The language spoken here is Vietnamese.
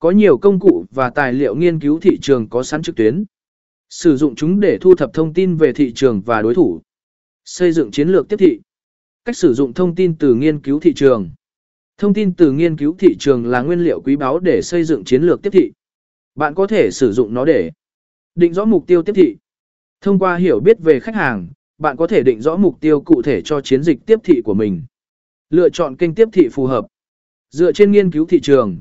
Có nhiều công cụ và tài liệu nghiên cứu thị trường có sẵn trực tuyến. Sử dụng chúng để thu thập thông tin về thị trường và đối thủ. Xây dựng chiến lược tiếp thị. Cách sử dụng thông tin từ nghiên cứu thị trường. Thông tin từ nghiên cứu thị trường là nguyên liệu quý báu để xây dựng chiến lược tiếp thị. Bạn có thể sử dụng nó để định rõ mục tiêu tiếp thị. Thông qua hiểu biết về khách hàng, bạn có thể định rõ mục tiêu cụ thể cho chiến dịch tiếp thị của mình. Lựa chọn kênh tiếp thị phù hợp. Dựa trên nghiên cứu thị trường,